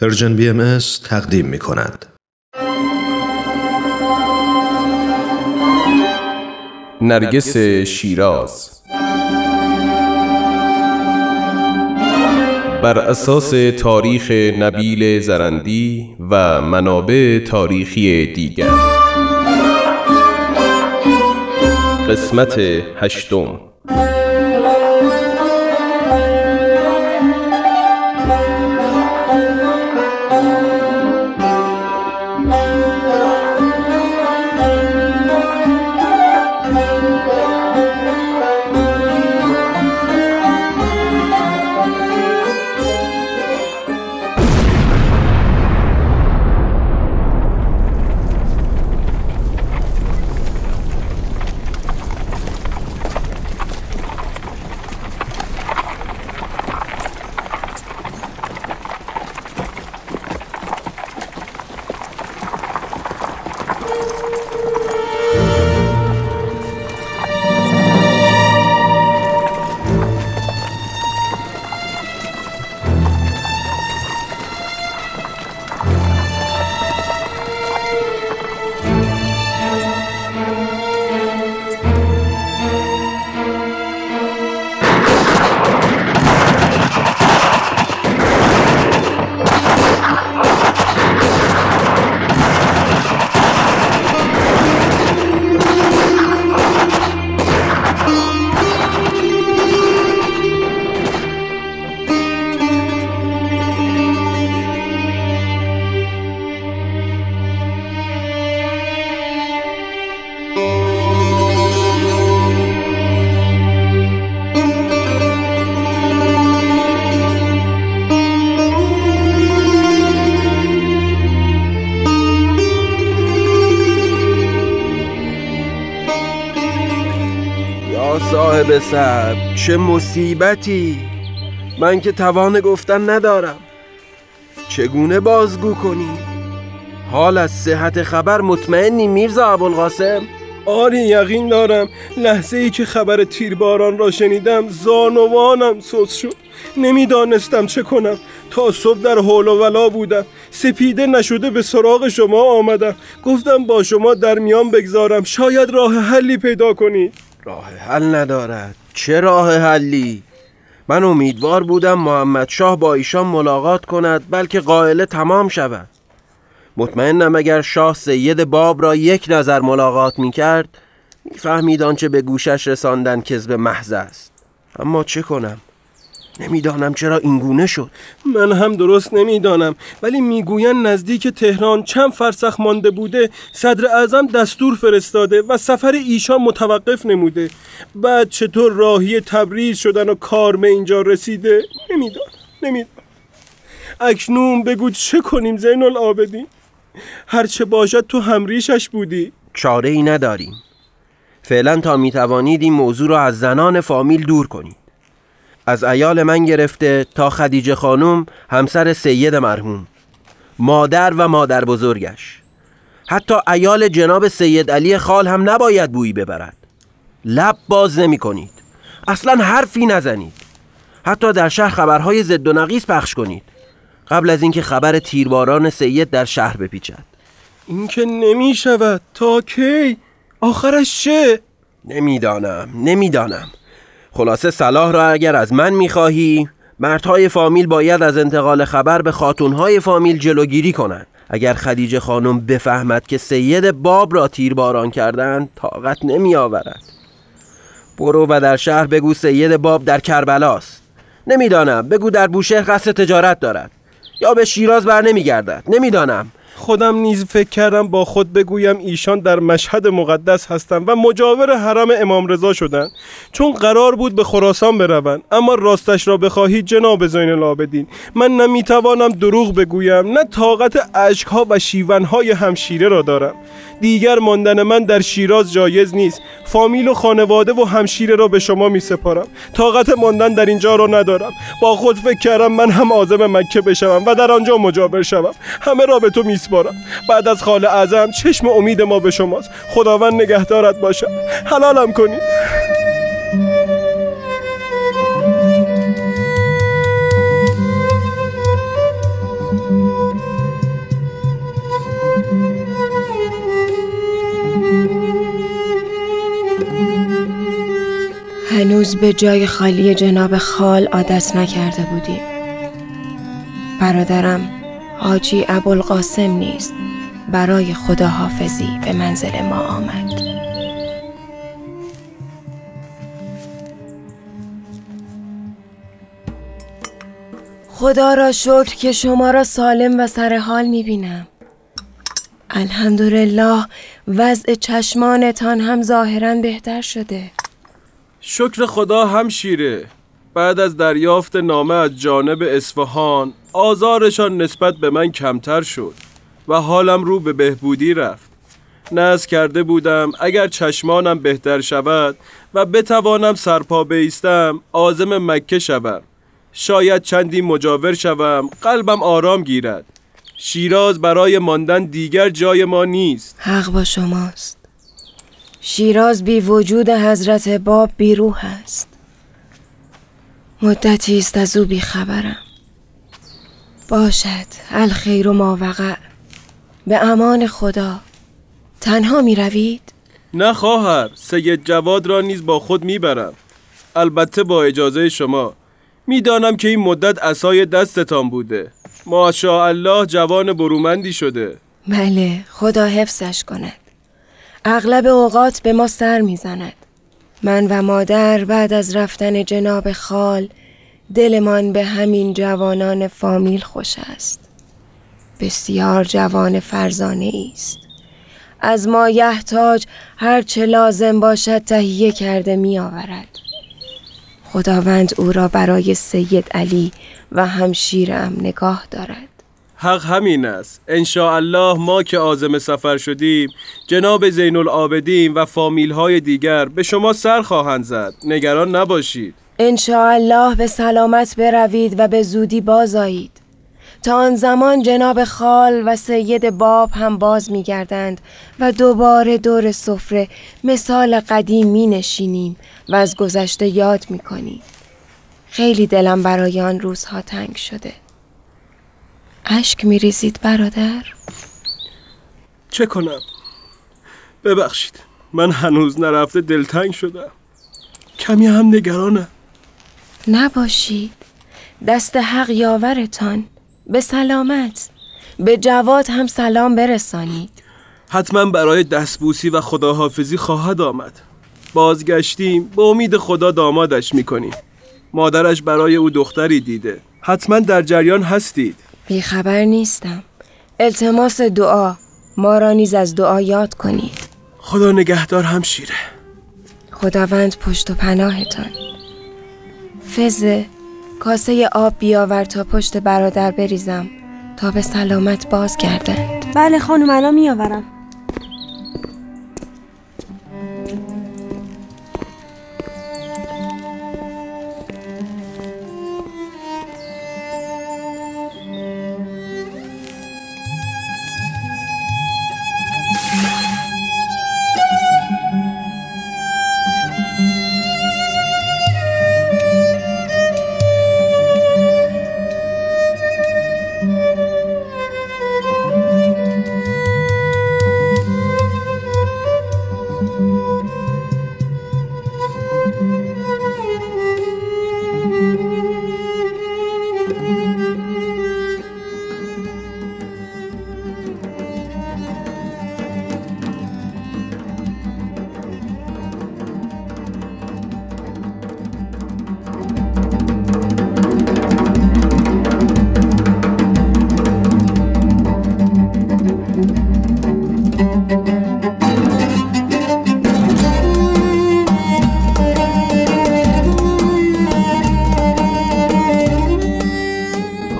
پرژن بی ام تقدیم می کند. نرگس شیراز. بر اساس تاریخ نبیل زرندی و منابع تاریخی دیگر. قسمت هشتم. صاحب سب چه مصیبتی؟ من که توان گفتن ندارم. چگونه بازگو کنی؟ حال از صحت خبر مطمئنی میرزا ابوالقاسم؟ آری یقین دارم. لحظه ای که خبر تیرباران را شنیدم زانوانم سوز شد. نمی‌دانستم چه کنم. تا صبح در حول و ولا بودم. سپیده نشده به سراغ شما آمدم. گفتم با شما در میان بگذارم. شاید راه حلی پیدا کنید راه حل ندارد. چه راه حلی؟ من امیدوار بودم محمد شاه با ایشان ملاقات کند بلکه قائله تمام شود. مطمئنم اگر شاه سید باب را یک نظر ملاقات می کرد می‌فهمید آنچه به گوشش رساندن کذب محض است. اما چه کنم؟ نمی‌دانم چرا اینگونه شد. من هم درست نمی‌دانم ولی می‌گویند نزدیک تهران چند فرسخ مانده بوده صدر اعظم دستور فرستاده و سفر ایشان متوقف نموده. بعد چطور راهی تبریز شدن و کار به اینجا رسیده؟ نمی‌دانم نمی‌دانم. اکنون بگو چه کنیم زین العابدین هرچه باشد تو همریشش بودی. چاره ای نداریم. فعلا تا می توانید این موضوع را از زنان فامیل دور کنید. از ایال من گرفته تا خدیجه خانم همسر سید مرحوم مادر و مادر بزرگش. حتی ایال جناب سید علی خال هم نباید بویی ببرد. لب باز نمی کنید. اصلا حرفی نزنید. حتی در شهر خبرهای زد و نقیص پخش کنید. قبل از اینکه خبر تیرباران سید در شهر بپیچد. این که نمی شود. تا کی؟ آخرش چه؟ نمی‌دانم. نمی‌دانم. خلاصه صلاح را اگر از من می‌خواهی مردهای فامیل باید از انتقال خبر به خاتونهای فامیل جلوگیری کنند. اگر خدیجه خانم بفهمد که سید باب را تیرباران کردند طاقت نمی آورد برو و در شهر بگو سید باب در کربلاست. نمی‌دانم بگو در بوشهر قصد تجارت دارد. یا به شیراز بر نمیگردد. نمی‌دانم. خودم نیز فکر کردم با خود بگویم ایشان در مشهد مقدس هستند و مجاور حرم امام رضا شدند. چون قرار بود به خراسان بروند. اما راستش را بخواهی جناب زین العابدین من نمی‌توانم دروغ بگویم. نه طاقت اشکها و شیونهای همشیره را دارم. دیگر ماندن من در شیراز جایز نیست. فامیل و خانواده و همشیره را به شما می سپارم طاقت ماندن در اینجا را ندارم. با خود فکر کردم من هم عازم مکه بشوم و در آنجا مجاور شوم. همه را به تو میسپارم بعد از خال اعظم چشم امید ما به شماست. خداوند نگهدارت باشد حلالم کنید هنوز به جای خالی جناب خال عادت نکرده بودیم برادرم حاجی ابوالقاسم نیست. برای خداحافظی به منزل ما آمد. خدا را شکر که شما را سالم و سر حال می بینم الحمدلله وضع چشمانتان هم ظاهرا بهتر شده. شکر خدا هم شیره. بعد از دریافت نامه از جانب اصفهان آزارشان نسبت به من کمتر شد و حالم رو به بهبودی رفت. نز کرده بودم اگر چشمانم بهتر شود و بتوانم سرپا بیستم آزم مکه شوم. شاید چندی مجاور شوم قلبم آرام گیرد. شیراز برای ماندن دیگر جای ما نیست. حق با شماست. شیراز بی وجود حضرت باب بی روح است. مدتی است از او بی خبرم. باشد. الخیر و ما وقع. به امان خدا. تنها می روید؟ نه خواهر. سید جواد را نیز با خود می‌برم البته با اجازه شما. می‌دانم که این مدت اسای دستتان بوده. ماشاءالله جوان برومندی شده. بله خدا حفظش کند. اغلب اوقات به ما سر می‌زند من و مادر بعد از رفتن جناب خال دلمان به همین جوانان فامیل خوش است. بسیار جوان فرزانه است. از ما یحتاج هر چه لازم باشد تهیه کرده می آورد. خداوند او را برای سید علی و همشیرم نگاه دارد. حق همین است. الله ما که عازم سفر شدیم جناب زین العابدین و فامیل های دیگر به شما سر خواهند زد. نگران نباشید. الله به سلامت بروید و به زودی بازایید تا آن زمان جناب خال و سید باب هم باز می گردند و دوباره دور سفره مثال قدیم می نشینیم و از گذشته یاد می کنیم. خیلی دلم برای آن روزها تنگ شده. اشک می ریزید برادر؟ چه کنم؟ ببخشید من هنوز نرفته دلتنگ شدم کمی هم نگرانم نباشید. دست حق یاورتان. به سلامت. به جواد هم سلام برسانی حتما برای دستبوسی و خداحافظی خواهد آمد. بازگشتیم. به امید خدا دامادش می‌کنیم. مادرش برای او دختری دیده. حتما در جریان هستید. بیخبر نیستم. التماس دعا. ما را نیز از دعا یاد کنید. خدا نگهدار هم شیره خداوند پشت و پناهتان. فزه کاسه آب بیاور تا پشت برادر بریزم تا به سلامت باز گردند بله خانم الان میآورم.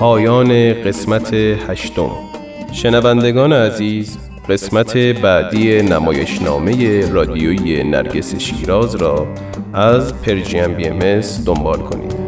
پایان قسمت هشتم. شنوندگان عزیز قسمت بعدی نمایشنامه رادیویی نرگس شیراز را از پرژیم بی ام دنبال کنید.